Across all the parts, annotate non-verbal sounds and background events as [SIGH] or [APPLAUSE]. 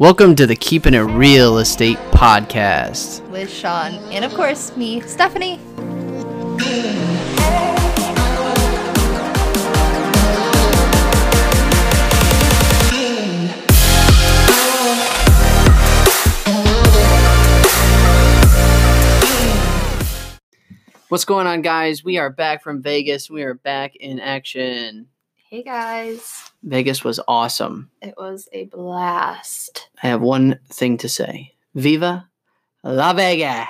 Welcome to the Keeping It Real Estate Podcast. with Sean and of course me, Stephanie. What's going on, guys? We are back from Vegas. We are back in action. Hey guys, Vegas was awesome. it was a blast. I have one thing to say Viva La Vega!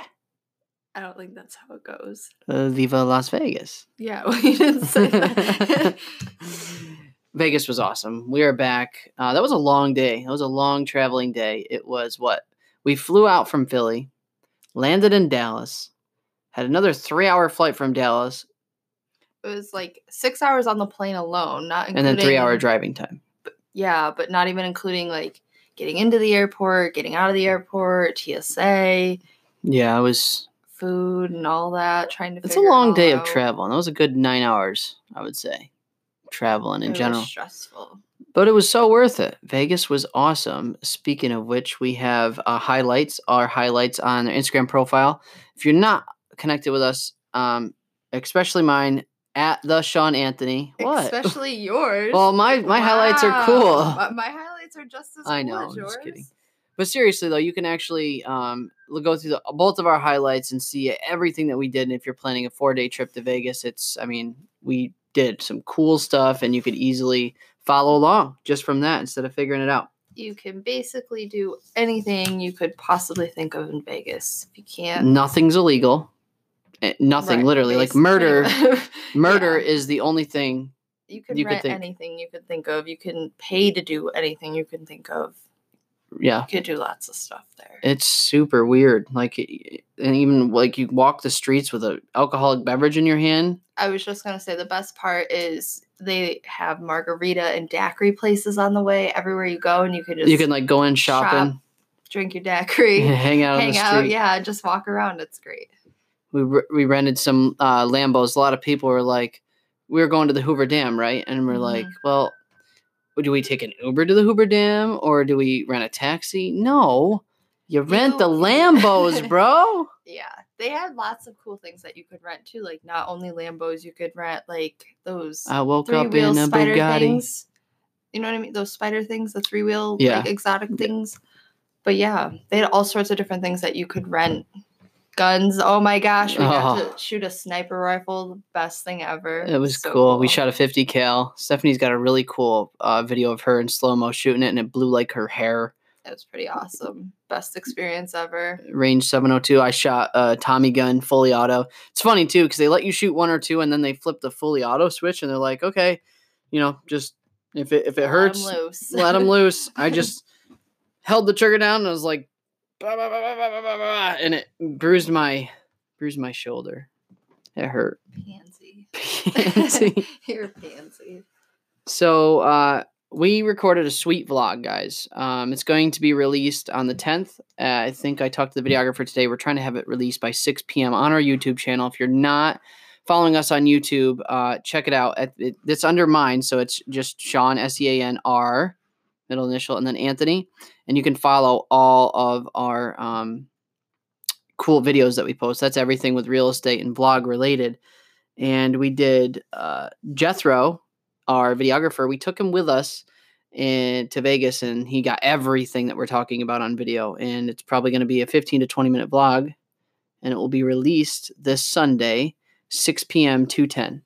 I don't think that's how it goes. Uh, Viva Las Vegas. Yeah, [LAUGHS] well, you didn't say that. [LAUGHS] Vegas was awesome. We are back. Uh, that was a long day. That was a long traveling day. It was what? We flew out from Philly, landed in Dallas, had another three hour flight from Dallas, it was like six hours on the plane alone, not and then three hour driving time. Yeah, but not even including like getting into the airport, getting out of the airport, TSA, Yeah, it was. food, and all that. Trying to. It's a it long all day of out. travel, and that was a good nine hours, I would say, traveling in It was general. stressful. But it was so worth it. Vegas was awesome. Speaking of which, we have uh, highlights, our highlights on our Instagram profile. If you're not connected with us, um, especially mine at the Sean Anthony. What? Especially yours. Well, my my highlights are cool. My, my highlights are just as I cool know, as yours. just kidding. But seriously though, you can actually um, go through the, both of our highlights and see everything that we did. And if you're planning a four day trip to Vegas, it's I mean we did some cool stuff, and you could easily follow along just from that instead of figuring it out. You can basically do anything you could possibly think of in Vegas. If you can't, Nothing's illegal. Eh, Nothing, Right, literally. Like murder. [LAUGHS] Murder Yeah. is the only thing. You can you could rent think. anything you could think of. You can pay to do anything you can think of. Yeah, You could do lots of stuff there. it's super weird. Like, and even like you walk the streets with an alcoholic beverage in your hand. I was just gonna say the best part is they have margarita and daiquiri places on the way everywhere you go, and you could just you can like go in shopping, drink your daiquiri, [LAUGHS] hang out on hang out, yeah, just walk around. It's great. We re- we rented some uh, Lambos. A lot of people were like, we were going to the Hoover Dam, right? And we're like, Mhm. well, do we take an Uber to the Hoover Dam or do we rent a taxi? No, you rent the Lambos, [LAUGHS] bro. Yeah, they had lots of cool things that you could rent too. Like not only Lambos, you could rent like those I woke up in a spider Bugatti. things. You know what I mean? Those spider things, the three wheel Yeah. like exotic things. But yeah, they had all sorts of different things that you could rent. Guns. Oh my gosh, we got Oh. to shoot a sniper rifle. The best thing ever. It was So cool. We shot a 50 cal. Stephanie's got a really cool uh, video of her in slow mo shooting it, and it blew like her hair. It was pretty awesome. Best experience ever. Range 702. I shot a Tommy gun fully auto. It's funny too because they let you shoot one or two, and then they flip the fully auto switch, and they're like, okay, you know, just if it if it Let 'em hurts, loose. let them loose. I [LAUGHS] just held the trigger down and I was like, And it bruised my bruised my shoulder. It hurt. pansy. [LAUGHS] [LAUGHS] Pansy. You're pansy. so uh, we recorded a sweet vlog, guys. Um, it's going to be released on the 10th. Uh, I think I talked to the videographer today. We're trying to have it released by 6 p.m. on our YouTube channel. If you're not following us on YouTube, uh, check it out. It's under mine, so it's just Sean S E A N R, middle initial, and then Anthony. And you can follow all of our um, cool videos that we post. That's everything with real estate and vlog related. And we did uh, Jethro, our videographer. We took him with us in, to Vegas, and he got everything that we're talking about on video. And it's probably going to be a 15 to 20 minute vlog, and it will be released this Sunday, 6 p.m. to 10.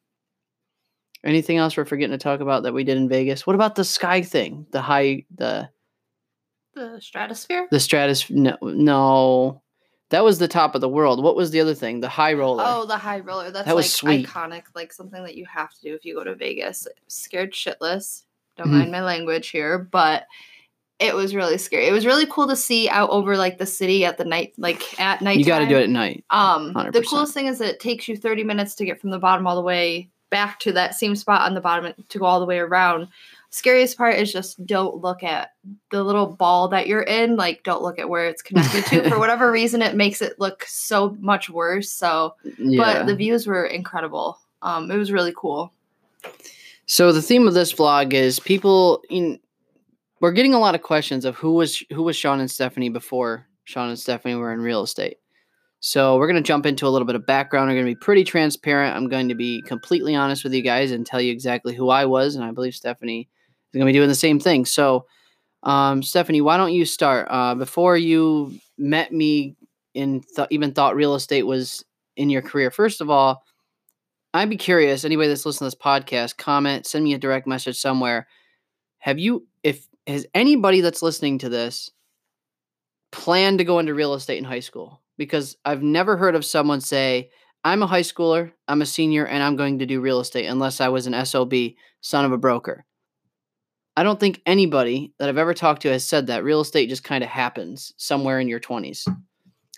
Anything else we're forgetting to talk about that we did in Vegas? What about the sky thing? The high, the The stratosphere. the stratosphere No, no, that was the top of the world. What was the other thing? The high roller. Oh, the high roller. That's That was like sweet. iconic, like something that you have to do if you go to Vegas. Scared shitless. Don't Mhm. mind my language here, but it was really scary. It was really cool to see out over like the city at the night, like at night. you got to do it at night. Um, the 100%. coolest thing is that it takes you 30 minutes to get from the bottom all the way back to that same spot on the bottom to go all the way around. Scariest part is just don't look at the little ball that you're in. Like, don't look at where it's connected to. For [LAUGHS] whatever reason, it makes it look so much worse. So, Yeah. but the views were incredible. Um, it was really cool. So the theme of this vlog is people in we're getting a lot of questions of who was who was Sean and Stephanie before Sean and Stephanie were in real estate. So we're going to jump into a little bit of background. We're going to be pretty transparent. I'm going to be completely honest with you guys and tell you exactly who I was, and I believe Stephanie is going to be doing the same thing. So, um, Stephanie, why don't you start? Uh, before you met me and th- even thought real estate was in your career, first of all, I'd be curious. Anybody that's listening to this podcast, comment, send me a direct message somewhere. Have you, if has anybody that's listening to this planned to go into real estate in high school? Because I've never heard of someone say, I'm a high schooler, I'm a senior, and I'm going to do real estate unless I was an SOB, son of a broker. I don't think anybody that I've ever talked to has said that. Real estate just kind of happens somewhere in your 20s.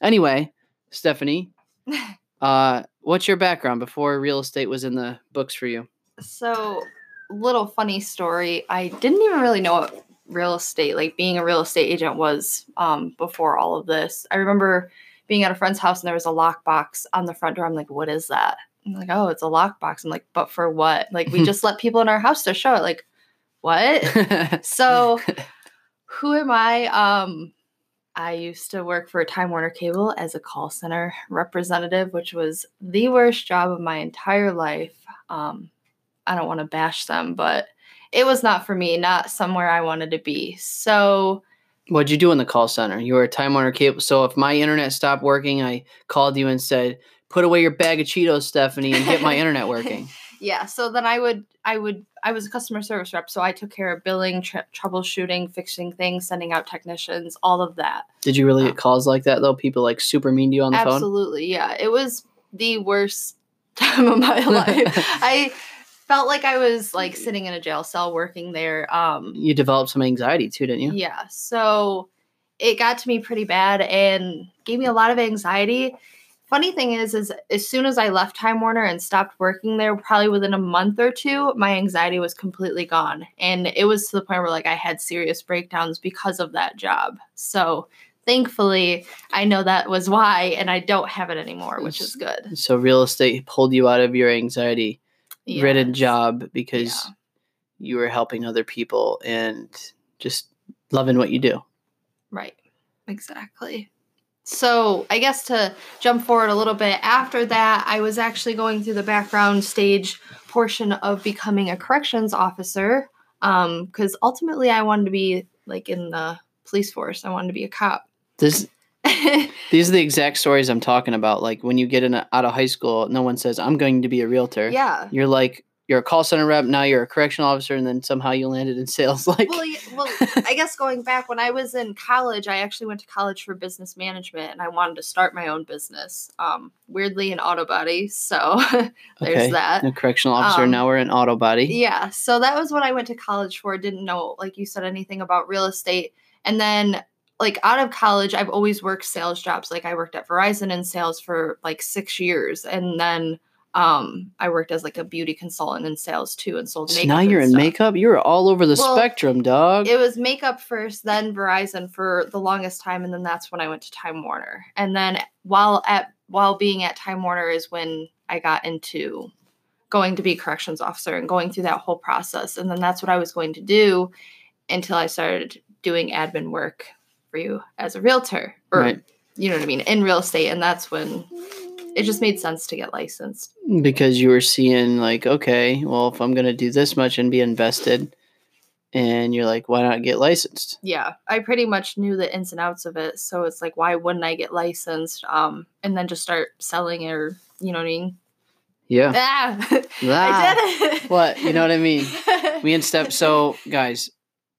Anyway, Stephanie, [LAUGHS] uh, what's your background before real estate was in the books for you? So, little funny story. I didn't even really know what real estate, like being a real estate agent, was um, before all of this. I remember being at a friend's house and there was a lockbox on the front door. I'm like, what is that? I'm like, oh, it's a lockbox. I'm like, but for what? Like, we [LAUGHS] just let people in our house to show it. Like, what? [LAUGHS] so, who am I? Um, I used to work for Time Warner Cable as a call center representative, which was the worst job of my entire life. Um, I don't want to bash them, but it was not for me, not somewhere I wanted to be. So, What'd you do in the call center? You were a Time Warner Cable. So if my internet stopped working, I called you and said, "Put away your bag of Cheetos, Stephanie, and get my internet working." [LAUGHS] yeah, so then I would, I would, I was a customer service rep, so I took care of billing, tr- troubleshooting, fixing things, sending out technicians, all of that. Did you really get um, calls like that though? People like super mean to you on the phone. Absolutely, yeah. It was the worst [LAUGHS] time of my [LAUGHS] life. I felt like I was like sitting in a jail cell working there. Um, You developed some anxiety too, didn't you? yeah, so it got to me pretty bad and gave me a lot of anxiety. Funny thing is, is as soon as I left Time Warner and stopped working there, probably within a month or two, my anxiety was completely gone, and it was to the point where like I had serious breakdowns because of that job. So thankfully, I know that was why, and I don't have it anymore, which is good. So real estate pulled you out of your anxiety ridden Yes. job because Yeah. you were helping other people and just loving what you do. Right. Exactly. So, I guess to jump forward a little bit, after that, I was actually going through the background stage portion of becoming a corrections officer. Um, because ultimately I wanted to be like in the police force. I wanted to be a cop. This [LAUGHS] these are the exact stories I'm talking about. Like when you get in a, out of high school, no one says I'm going to be a realtor. yeah. You're like you're a call center rep, now you're a correctional officer, and then somehow you landed in sales. [LAUGHS] Like Well, yeah, well, [LAUGHS] I guess going back when I was in college, I actually went to college for business management, and I wanted to start my own business. Um, weirdly, in auto body. So there's okay, that. a correctional officer. Um, now we're in auto body. Yeah, so that was what I went to college for. Didn't know, like you said, anything about real estate. And then, like out of college, I've always worked sales jobs. Like I worked at Verizon in sales for like six years, and then um, I worked as like a beauty consultant in sales too, and sold So makeup. now you're in stuff. makeup. You're all over the Well, spectrum, dog. It was makeup first, then Verizon for the longest time, and then that's when I went to Time Warner. And then while at while being at Time Warner is when I got into going to be a corrections officer and going through that whole process. And then that's what I was going to do until I started doing admin work for you as a realtor. Or Right. you know what I mean, in real estate. And that's when it just made sense to get licensed. because you were seeing like okay well if i'm going to do this much and be invested and you're like why not get licensed yeah i pretty much knew the ins and outs of it so it's like why wouldn't i get licensed um and then just start selling it or you know what i mean yeah ah, [LAUGHS] Ah, i did it what you know what i mean [LAUGHS] me and step so guys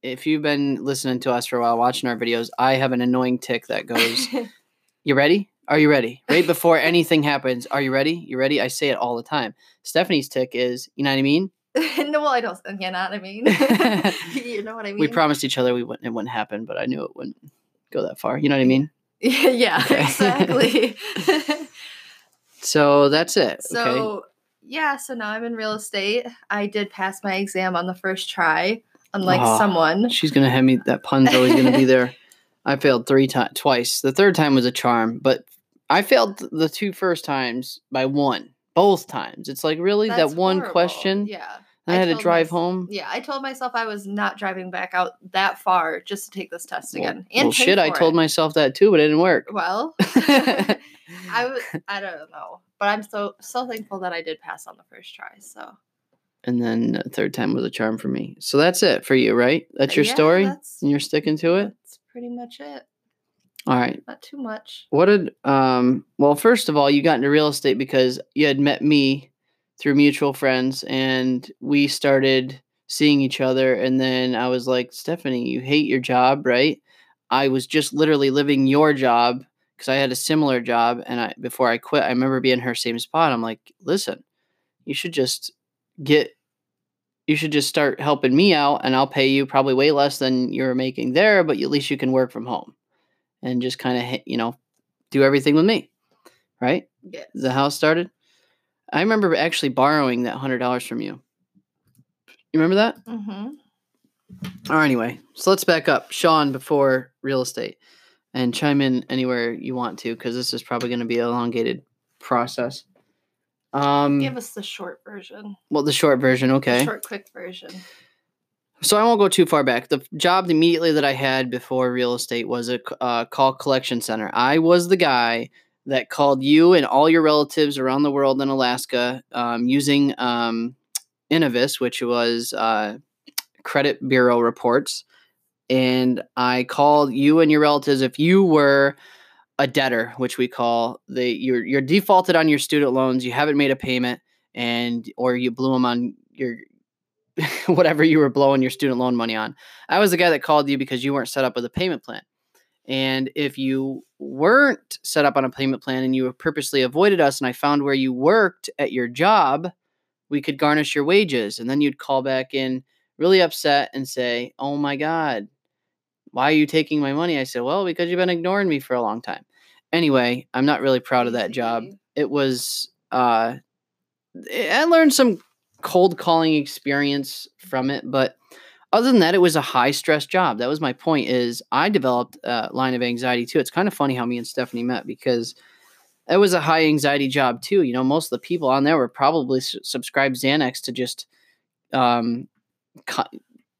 if you've been listening to us for a while watching our videos i have an annoying tick that goes [LAUGHS] you ready? Are you ready? Right before anything happens are you ready? You ready? I say it all the time. Stephanie's tick is you know what i mean? [LAUGHS] No well i don't [LAUGHS] you know what i mean. You know what i mean? we promised each other we wouldn't it wouldn't happen but i knew it wouldn't go that far. You know what i mean? Yeah Okay. exactly. So that's it okay? So yeah so now i'm in real estate. I did pass my exam on the first try unlike Oh. someone She's gonna have me. That pun's always gonna be there. [LAUGHS] I failed three times, twice. The third time was a charm, but I failed the two first times by one, both times. It's like really That's that one horrible. question. yeah I, had to drive mys- home. Yeah, I told myself I was not driving back out that far just to take this test Well- again. And well, shit, I told it. myself that too, but it didn't work. Well, [LAUGHS] I was. I don't know, but I'm so so thankful that I did pass on the first try. So and then the third time was a charm for me. So that's it for you, right? That's your Yeah, story, That's, and you're sticking to it. That's pretty much it. All right. Not too much. What did um? Well, first of all, you got into real estate because you had met me through mutual friends, and we started seeing each other. And then I was like, Stephanie, you hate your job, right? I was just literally living your job because I had a similar job, and I before I quit, I remember being in her same spot. I'm like, listen, you should just get. You should just start helping me out, and I'll pay you probably way less than you're making there, but at least you can work from home and just kind of you know do everything with me right? Yes. the house started? I remember actually borrowing that hundred dollars from you. You remember that? Mm-hmm. or anyway so let's back up. Sean before real estate and chime in anywhere you want to because this is probably going to be an elongated process um Give us the short version. well the short version The okay short, quick version. So I won't go too far back. The job immediately that I had before real estate was a uh, call collection center. I was the guy that called you and all your relatives around the world in Alaska um, using um, Innovis, which was uh, credit bureau reports. And I called you and your relatives if you were a debtor, which we call the you're you're defaulted on your student loans, you haven't made a payment, and or you blew them on your [LAUGHS] whatever you were blowing your student loan money on. I was the guy that called you because you weren't set up with a payment plan. And if you weren't set up on a payment plan and you purposely avoided us and I found where you worked at your job, we could garnish your wages. And then you'd call back in really upset and say, Oh my God, why are you taking my money? I said, Well, because you've been ignoring me for a long time. Anyway, I'm not really proud of that job. It was, uh, I learned some cold calling experience from it, but other than that, it was a high stress job. That was my point. Is I developed a line of anxiety too. It's kind of funny how me and Stephanie met because it was a high anxiety job too. You know, most of the people on there were probably subscribed Xanax to just, um,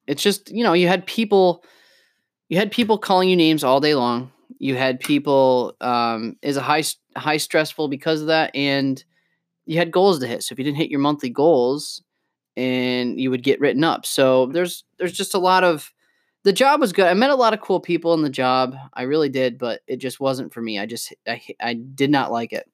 it's just you know you had people, you had people calling you names all day long. You had people um, is a high high stressful because of that, and you had goals to hit. So if you didn't hit your monthly goals, and you would get written up. So there's there's just a lot of the job was good. I met a lot of cool people in the job. I really did, but it just wasn't for me. I just I I did not like it.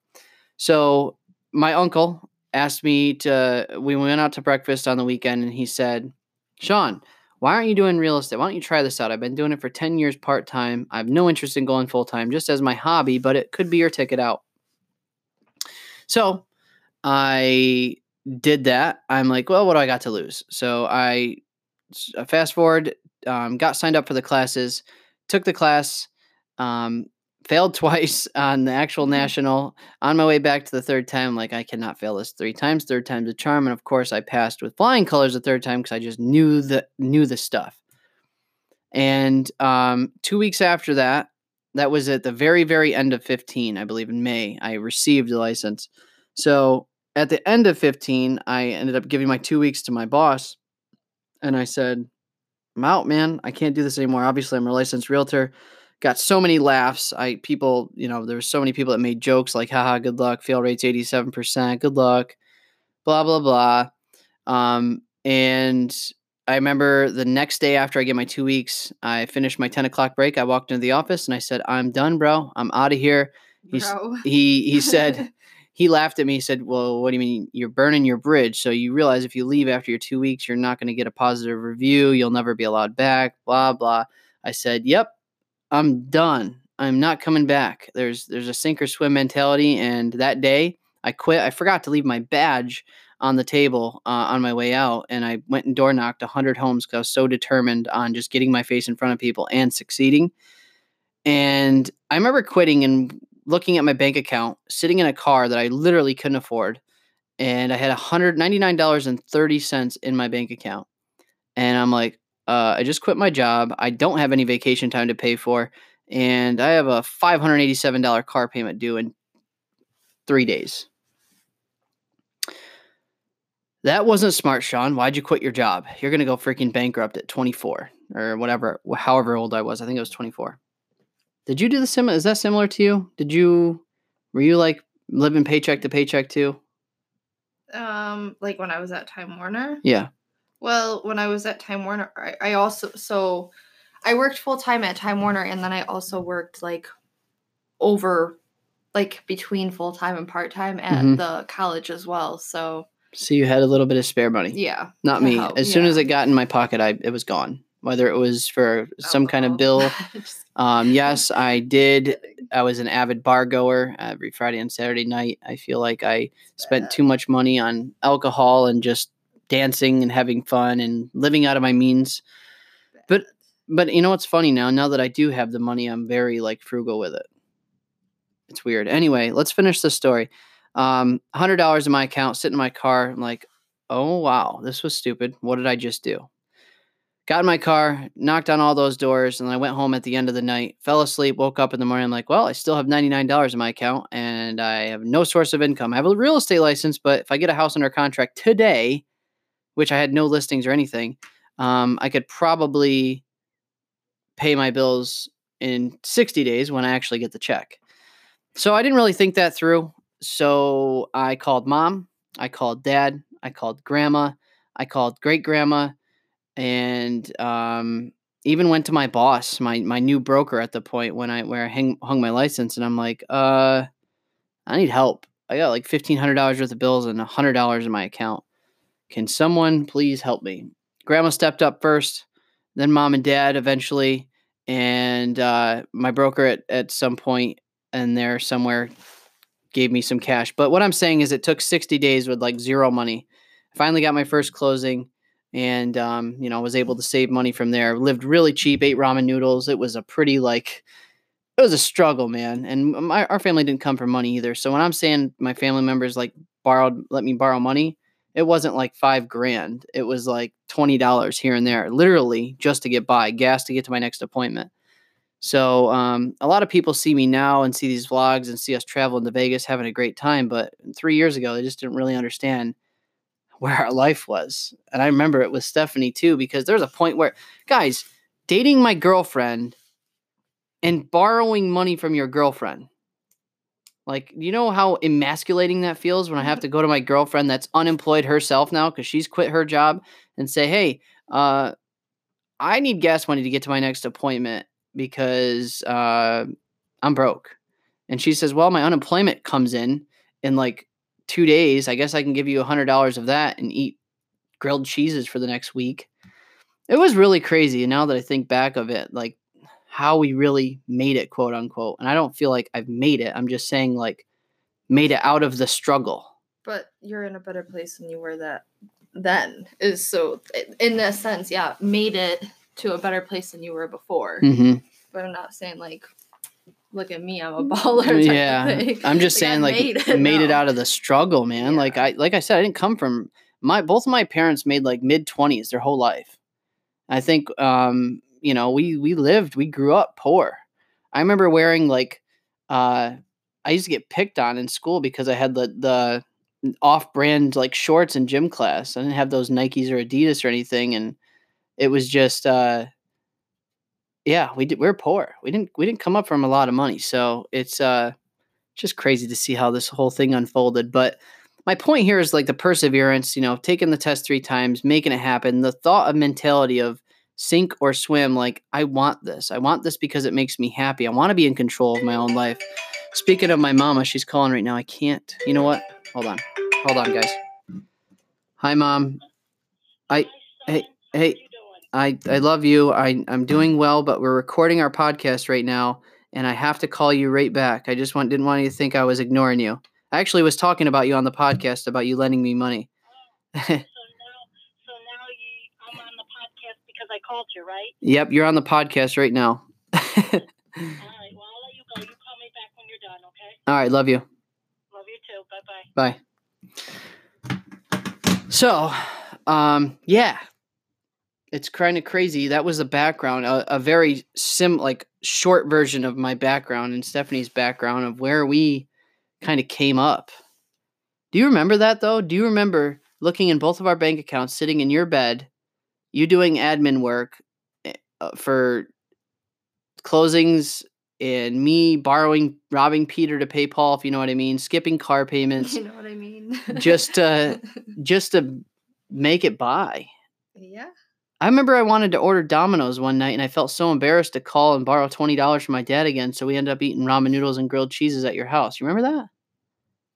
So my uncle asked me to we went out to breakfast on the weekend and he said, "Sean, why aren't you doing real estate? Why don't you try this out? I've been doing it for 10 years part time. I have no interest in going full time just as my hobby, but it could be your ticket out." So, I did that. I'm like, well, what do I got to lose? So I fast forward, um, got signed up for the classes, took the class, um, failed [LAUGHS] twice on the actual Mhm. national. On my way back to the third time, like, I cannot fail this three times. Third time's a charm, and of course, I passed with flying colors the third time because I just knew the knew the stuff. And um, two weeks after that, that was at the very very end of 15, I believe in May. I received the license. So at the end of 15, I ended up giving my two weeks to my boss. And I said, I'm out, man. I can't do this anymore. Obviously, I'm a licensed realtor. Got so many laughs. I people, you know, there were so many people that made jokes like, haha, good luck. Fail rate's 87%. Good luck. Blah, blah, blah. Um, and I remember the next day after I get my two weeks, I finished my 10 o'clock break. I walked into the office and I said, I'm done, bro. I'm out of here. He's- Bro. He he said, [LAUGHS] he laughed at me. He said, "Well, what do you mean? You're burning your bridge. So you realize if you leave after your two weeks, you're not going to get a positive review. You'll never be allowed back. Blah blah." I said, "Yep, I'm done. I'm not coming back. There's there's a sink or swim mentality." And that day, I quit. I forgot to leave my badge on the table uh, on my way out, and I went and door knocked hundred homes because I was so determined on just getting my face in front of people and succeeding. And I remember quitting and looking at my bank account, sitting in a car that I literally couldn't afford, and I had $199.30 in my bank account. And I'm like, uh, I just quit my job. I don't have any vacation time to pay for, and I have a $587 car payment due in three days. That wasn't smart, Sean. Why'd you quit your job? You're gonna go freaking bankrupt at 24 or whatever, however old I was. I think it was 24. Did you do the sim? Is that similar to you? Did you? Were you like living paycheck to paycheck too? Um, like when I was at Time Warner. Yeah. Well, when I was at Time Warner, I, I also so I worked full time at Time Warner, and then I also worked like over, like between full time and part time at Mhm. the college as well. So So you had a little bit of spare money. yeah, Not me. help, As soon as it got in my pocket, I it was gone. Whether it was for some kind of bill. [LAUGHS] Um, yes, I did. I was an avid bar goer every Friday and Saturday night. I feel like I spent too much money on alcohol and just dancing and having fun and living out of my means. But but you know what's funny now? Now that I do have the money, I'm very like frugal with it. It's weird. Anyway, let's finish the story. Um, hundred dollars in my account, sit in my car. I'm like, oh wow, this was stupid. What did I just do? Got in my car, knocked on all those doors, and then I went home at the end of the night. Fell asleep, woke up in the morning. I'm like, well, I still have ninety nine dollars in my account, and I have no source of income. I have a real estate license, but if I get a house under contract today, which I had no listings or anything, um, I could probably pay my bills in 60 days when I actually get the check. So I didn't really think that through. So I called mom, I called dad, I called grandma, I called great grandma, and um, even went to my boss, my my new broker at the point when I where I hang, hung my license, and I'm like, uh, I need help. I got like fifteen hundred dollars worth of bills and hundred dollars in my account. Can someone please help me? Grandma stepped up first, then mom and dad eventually, and uh, my broker at, at some point in there somewhere gave me some cash. But what I'm saying is it took 60 days with like zero money. I finally got my first closing and um, you know, was able to save money from there. Lived really cheap, ate ramen noodles. It was a pretty like it was a struggle, man. And my our family didn't come from money either. So when I'm saying my family members like borrowed let me borrow money, it wasn't like five grand. It was like twenty dollars here and there, literally just to get by, gas to get to my next appointment. So um, a lot of people see me now and see these vlogs and see us traveling to Vegas, having a great time. But three years ago, they just didn't really understand where our life was. And I remember it with Stephanie too, because there was a point where, guys, dating my girlfriend and borrowing money from your girlfriend. Like, you know how emasculating that feels when I have to go to my girlfriend that's unemployed herself now because she's quit her job and say, hey, uh, I need gas money to get to my next appointment because uh, I'm broke. And she says, well, my unemployment comes in in like two days. I guess I can give you a hundred dollars of that and eat grilled cheeses for the next week. It was really crazy. And now that I think back of it, like how we really made it, quote unquote. And I don't feel like I've made it. I'm just saying like made it out of the struggle. but you're in a better place than you were that then. Is so in a sense, yeah, made it to a better place than you were before. hmm But I'm not saying like, look at me, I'm a baller. type of Yeah, thing. I'm just [LAUGHS] Like, I saying, like, made made it, it, out of the struggle, man. Like I, like I said, I didn't come from my. Both of my parents made like mid twenties their whole life. I think, um, you know, we we lived, we grew up poor. I remember wearing like, uh, I used to get picked on in school because I had the the off-brand like shorts in gym class. I didn't have those Nikes or Adidas or anything, and it was just, uh, yeah, we did. We are poor. We didn't we didn't come up from a lot of money, so it's uh just crazy to see how this whole thing unfolded. But my point here is like the perseverance, you know, taking the test three times, making it happen, the thought of mentality of sink or swim. Like, I want this. I want this because it makes me happy. I want to be in control of my own life. Speaking of my mama, she's calling right now. I can't. You know what? Hold on. Hold on, guys. Hi, mom. I, hey, hey, I, I love you. I, I'm doing well, but we're recording our podcast right now and I have to call you right back. I just want didn't want you to think I was ignoring you. I actually was talking about you on the podcast about you lending me money. [LAUGHS] so now, so now you, I'm on the podcast because I called you, right? yep, you're on the podcast right now. All right. Well, I'll let you go. You call me back when you're done, okay? All right, love you. Love you too. Bye bye. Bye. So, um, yeah, it's kind of crazy. That was the background, a, a very sim, like short version of my background and Stephanie's background of where we kind of came up. Do you remember that though? Do you remember looking in both of our bank accounts, sitting in your bed, you doing admin work eh, uh, for closings, and me borrowing, robbing Peter to pay Paul, if you know what I mean, skipping car [LAUGHS] payments You know what I mean? Just, uh, [LAUGHS] just to make it by. yeah. I remember I wanted to order Domino's one night and I felt so embarrassed to call and borrow $20 from my dad again. So we ended up eating ramen noodles and grilled cheeses at your house. You remember that?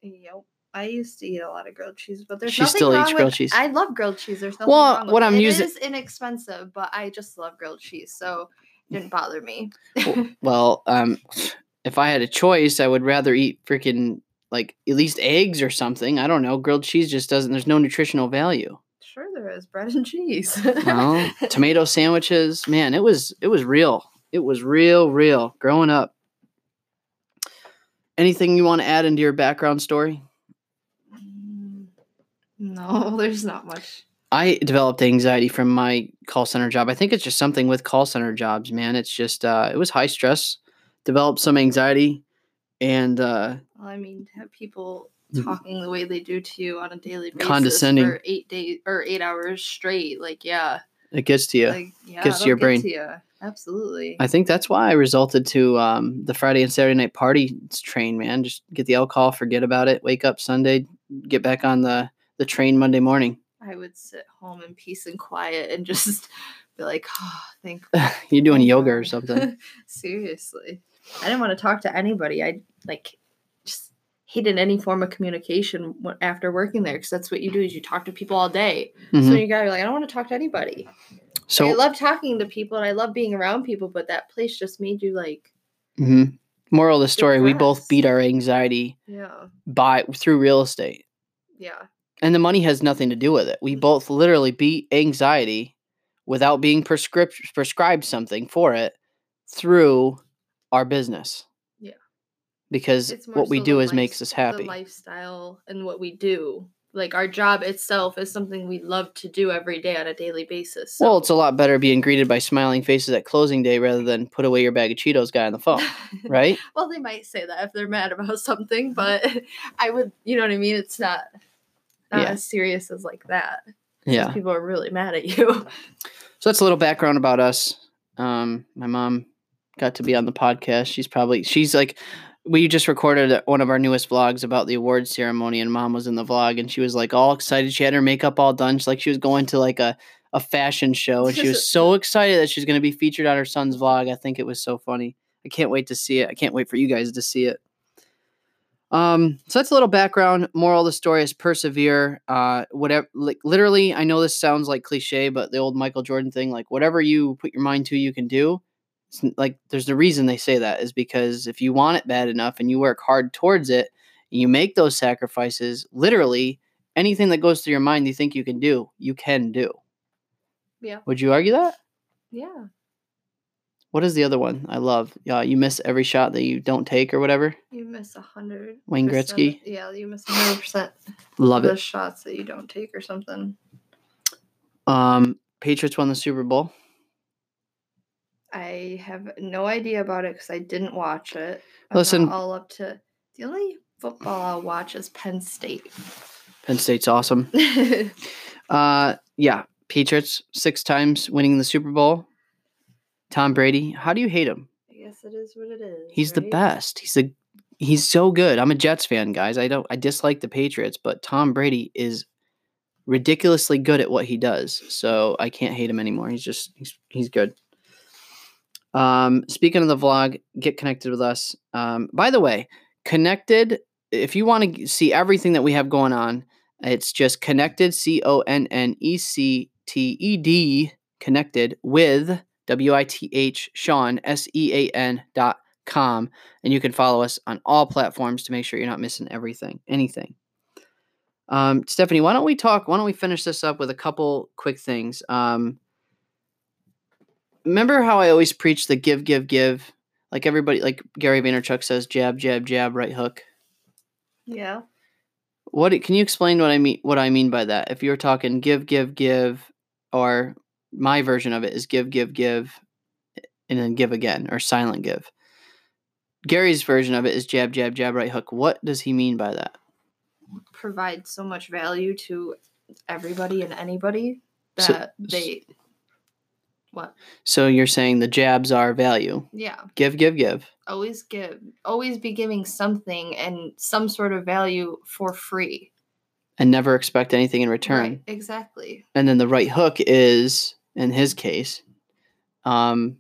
Yep. I used to eat a lot of grilled cheese, but there's She nothing still wrong eats with, grilled cheese. I love grilled cheese. There's nothing Well, wrong with what it. I'm It using- is inexpensive, but I just love grilled cheese, so it didn't bother me. [LAUGHS] Well, um, if I had a choice, I would rather eat freaking like at least eggs or something. I don't know. Grilled cheese just doesn't, there's no nutritional value. sure, there is bread and cheese. Well, [LAUGHS] tomato sandwiches, man, it was, it was real. It was real, real growing up. Anything you want to add into your background story? Mm, [LAUGHS] No, there's not much. I developed anxiety from my call center job. I think it's just something with call center jobs, man. It's just uh it was high stress. Developed some anxiety and uh Well, I mean, to have people Mhm. talking the way they do to you on a daily basis Condescending. for eight days or eight hours straight, like yeah, it gets to you. like yeah, Gets to your brain. to ya. Absolutely. I think that's why I resulted to um the Friday and Saturday night party train, man. Just get the alcohol, forget about it, wake up Sunday, get back on the the train Monday morning. I would sit home in peace and quiet and [LAUGHS] just be like, oh, thank [LAUGHS] You're doing yoga or something. [LAUGHS] Seriously. I didn't want to talk to anybody. I like just hated any form of communication after working there because that's what you do is you talk to people all day. So Mhm. you gotta be like, I don't want to talk to anybody. So I love talking to people and I love being around people, but that place just made you like, mhm. moral of the story, we both beat our anxiety yeah, by through real estate. yeah, and the money has nothing to do with it. We Mm. both literally beat anxiety without being prescribed prescribed something for it through our business. Yeah. Because what we do is makes us happy. The lifestyle and what we do, like our job itself, is something we love to do every day on a daily basis. Well, it's a lot better being greeted by smiling faces at closing day rather than put away your bag of Cheetos guy on the phone, [LAUGHS] right? well, they might say that if they're mad about something, but [LAUGHS] I would, you know what I mean? It's not, not Yeah. as serious as like that. Yeah. People are really mad at you. [LAUGHS] So that's a little background about us. Um, my mom got to be on the podcast. She's probably she's like we just recorded one of our newest vlogs about the awards ceremony, and mom was in the vlog, and she was like all excited. She had her makeup all done. She's like she was going to like a a fashion show, and she was [LAUGHS] so excited that she's going to be featured on her son's vlog. I think it was so funny. I can't wait to see it. I can't wait for you guys to see it. Um, so that's a little background. Moral of the story is persevere. Uh, whatever, like literally, I know this sounds like cliche, but the old Michael Jordan thing, like whatever you put your mind to, you can do. It's like there's the reason they say that is because if you want it bad enough and you work hard towards it, and you make those sacrifices. Literally, anything that goes through your mind you think you can do, you can do. Yeah. Would you argue that? yeah. What is the other one I love? Yeah, you miss every shot that you don't take or whatever. You miss a hundred. Wayne Gretzky? Yeah, you miss a hundred percent Love it. the shots that you don't take or something. Um, Patriots won the Super Bowl. I have no idea about it because I didn't watch it. I'm Listen- all up to the only football I'll watch is Penn State. Penn State's awesome. [LAUGHS] Uh, yeah, Patriots six times winning the Super Bowl. Tom Brady, how do you hate him? I guess it is what it is. He's the best. He's the he's so good. I'm a Jets fan, guys. I don't I dislike the Patriots, but Tom Brady is ridiculously good at what he does. So I can't hate him anymore. He's just he's he's good. Um, speaking of the vlog, get connected with us. Um, by the way, connected. If you want to see everything that we have going on, it's just connected. C O N N E C T E D. Connected with W I T H Sean S E A N dot com, and you can follow us on all platforms to make sure you're not missing everything, anything. Um, Stephanie, why don't we talk? Why don't we finish this up with a couple quick things? Um, remember how I always preach the give, give, give? Like everybody, like Gary Vaynerchuk says, jab, jab, jab, right hook. Yeah. What can you explain what I mean? What I mean by that? If you're talking give, give, give, or my version of it is give, give, give, and then give again, or silent give. Gary's version of it is jab, jab, jab, right hook. What does he mean by that? Provide so much value to everybody and anybody So- that they what So you're saying the jabs are value. yeah Give, give, give. always give always be giving something and some sort of value for free And never expect anything in return. right exactly And then the right hook is, in his case, um,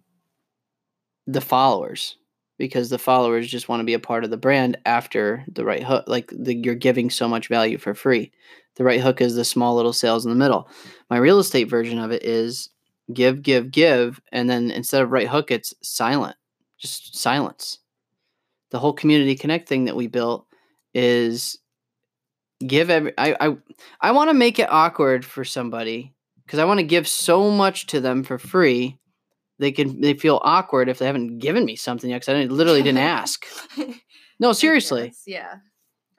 the followers. Because the followers just want to be a part of the brand after the right hook. Like the, you're giving so much value for free. The right hook is the small little sales in the middle. My real estate version of it is give, give, give. And then instead of right hook, it's silent. Just silence. The whole community connect thing that we built is give every I I, I want to make it awkward for somebody because I want to give so much to them for free. They can they feel awkward if they haven't given me something yet because I didn't, literally didn't [LAUGHS] ask. [LAUGHS] No, seriously. guess, yeah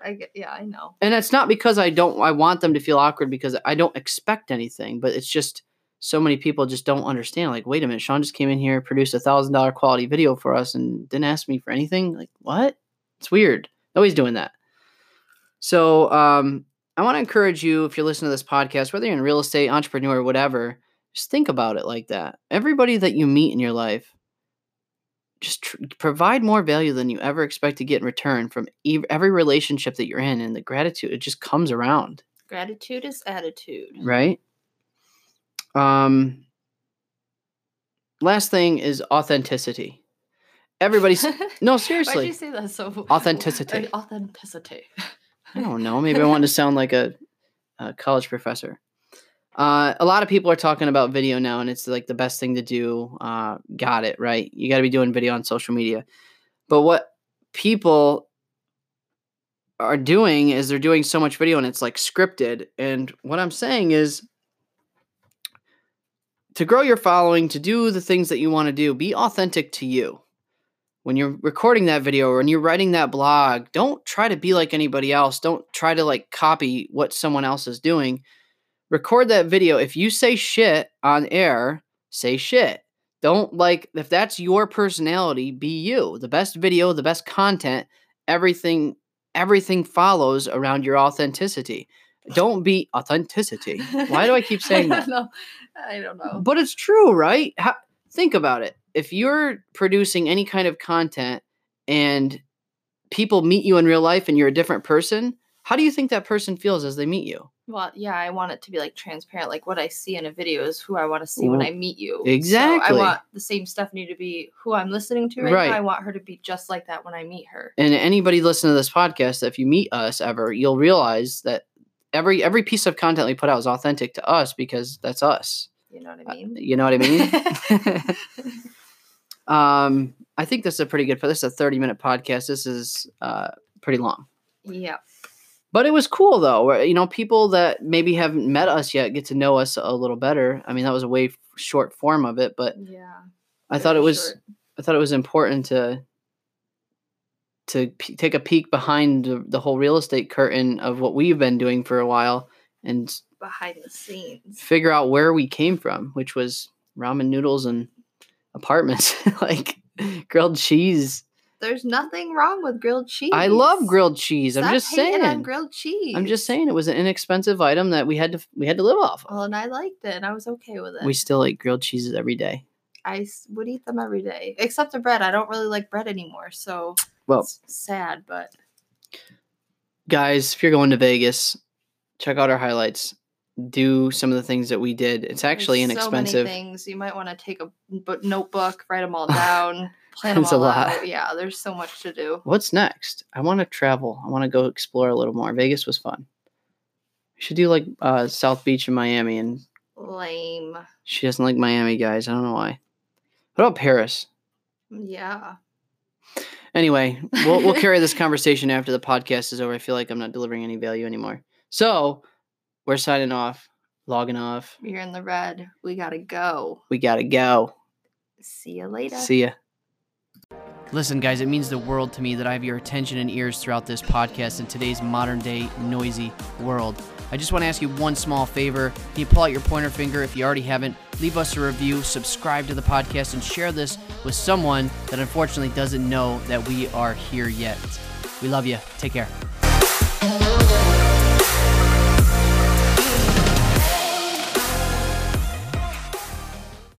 i get yeah i know And it's not because I don't I want them to feel awkward because I don't expect anything, but it's just so many people just don't understand. Like, wait a minute, Sean just came in here, produced a thousand dollar quality video for us, and didn't ask me for anything. Like, what? It's weird. Nobody's doing that. So, um, I want to encourage you if you're listening to this podcast, whether you're in real estate, entrepreneur, whatever, just think about it like that. Everybody that you meet in your life, just tr- provide more value than you ever expect to get in return from ev- every relationship that you're in, and the gratitude it just comes around, gratitude is attitude right? Um, last thing is authenticity. Everybody's [LAUGHS] no seriously. Why'd you say that so? [LAUGHS] Authenticity. Authenticity. I don't know. Maybe I want to sound like a, a college professor. Uh, a lot of people are talking about video now, and it's like the best thing to do. Uh, got it right. You got to be doing video on social media. But what people are doing is they're doing so much video, and it's like scripted. And what I'm saying is, to grow your following, to do the things that you want to do, be authentic to you when you're recording that video or when you're writing that blog, don't try to be like anybody else. Don't try to like copy what someone else is doing. Record that video. If you say shit on air, say shit. Don't like if that's your personality, be you. The best video, the best content, everything everything follows around your authenticity. Don't be authenticity. Why do I keep [LAUGHS] saying I that? don't know. I don't know. But it's true, right? How, think about it. If you're producing any kind of content and people meet you in real life and you're a different person, how do you think that person feels as they meet you? Well, yeah, I want it to be like transparent. Like what I see in a video is who I want to see when I meet you. exactly. So I want the same Stephanie to be who I'm listening to right, Right. now. I want her to be just like that when I meet her. And anybody listening to this podcast, if you meet us ever, you'll realize that every every piece of content we put out is authentic to us because that's us. You know what Uh, I mean? You know what I mean? [LAUGHS] [LAUGHS] [LAUGHS] um, I think this is a pretty good. This is a thirty minute podcast. This is uh, pretty long. yeah. But it was cool though, you know people that maybe haven't met us yet get to know us a little better. I mean, that was a way short form of it, but Yeah. I thought it was short. I thought it was important to to p- take a peek behind the, the whole real estate curtain of what we've been doing for a while and behind the scenes. figure out where we came from, which was ramen noodles and apartments, [LAUGHS] like grilled cheese. There's nothing wrong with grilled cheese. I love grilled cheese. I'm just hating on saying. grilled cheese. I'm just saying it was an inexpensive item that we had to we had to live off of. Well, and I liked it, and I was okay with it. We still eat grilled cheeses every day. I would eat them every day, except the bread. I don't really like bread anymore, so Well- it's sad. But Guys, if you're going to Vegas, check out our highlights. Do some of the things that we did. It's actually there's inexpensive. So many things you might want to take a notebook, write them all [LAUGHS] down, plan It's a lot. out. Yeah, there's so much to do. What's next? I want to travel. I want to go explore a little more. Vegas was fun. We should do like uh, South Beach in Miami, and Lame. she doesn't like Miami, guys. I don't know why. What about Paris? Yeah. Anyway, we'll we'll [LAUGHS] carry this conversation after the podcast is over. I feel like I'm not delivering any value anymore. So we're signing off, logging off. You're in the red. We gotta go. We gotta go. See you later. See ya. Listen, guys, it means the world to me that I have your attention and ears throughout this podcast in today's modern day noisy world. I just want to ask you one small favor. Can you pull out your pointer finger if you already haven't? Leave us a review, subscribe to the podcast, and share this with someone that unfortunately doesn't know that we are here yet. We love you. Take care.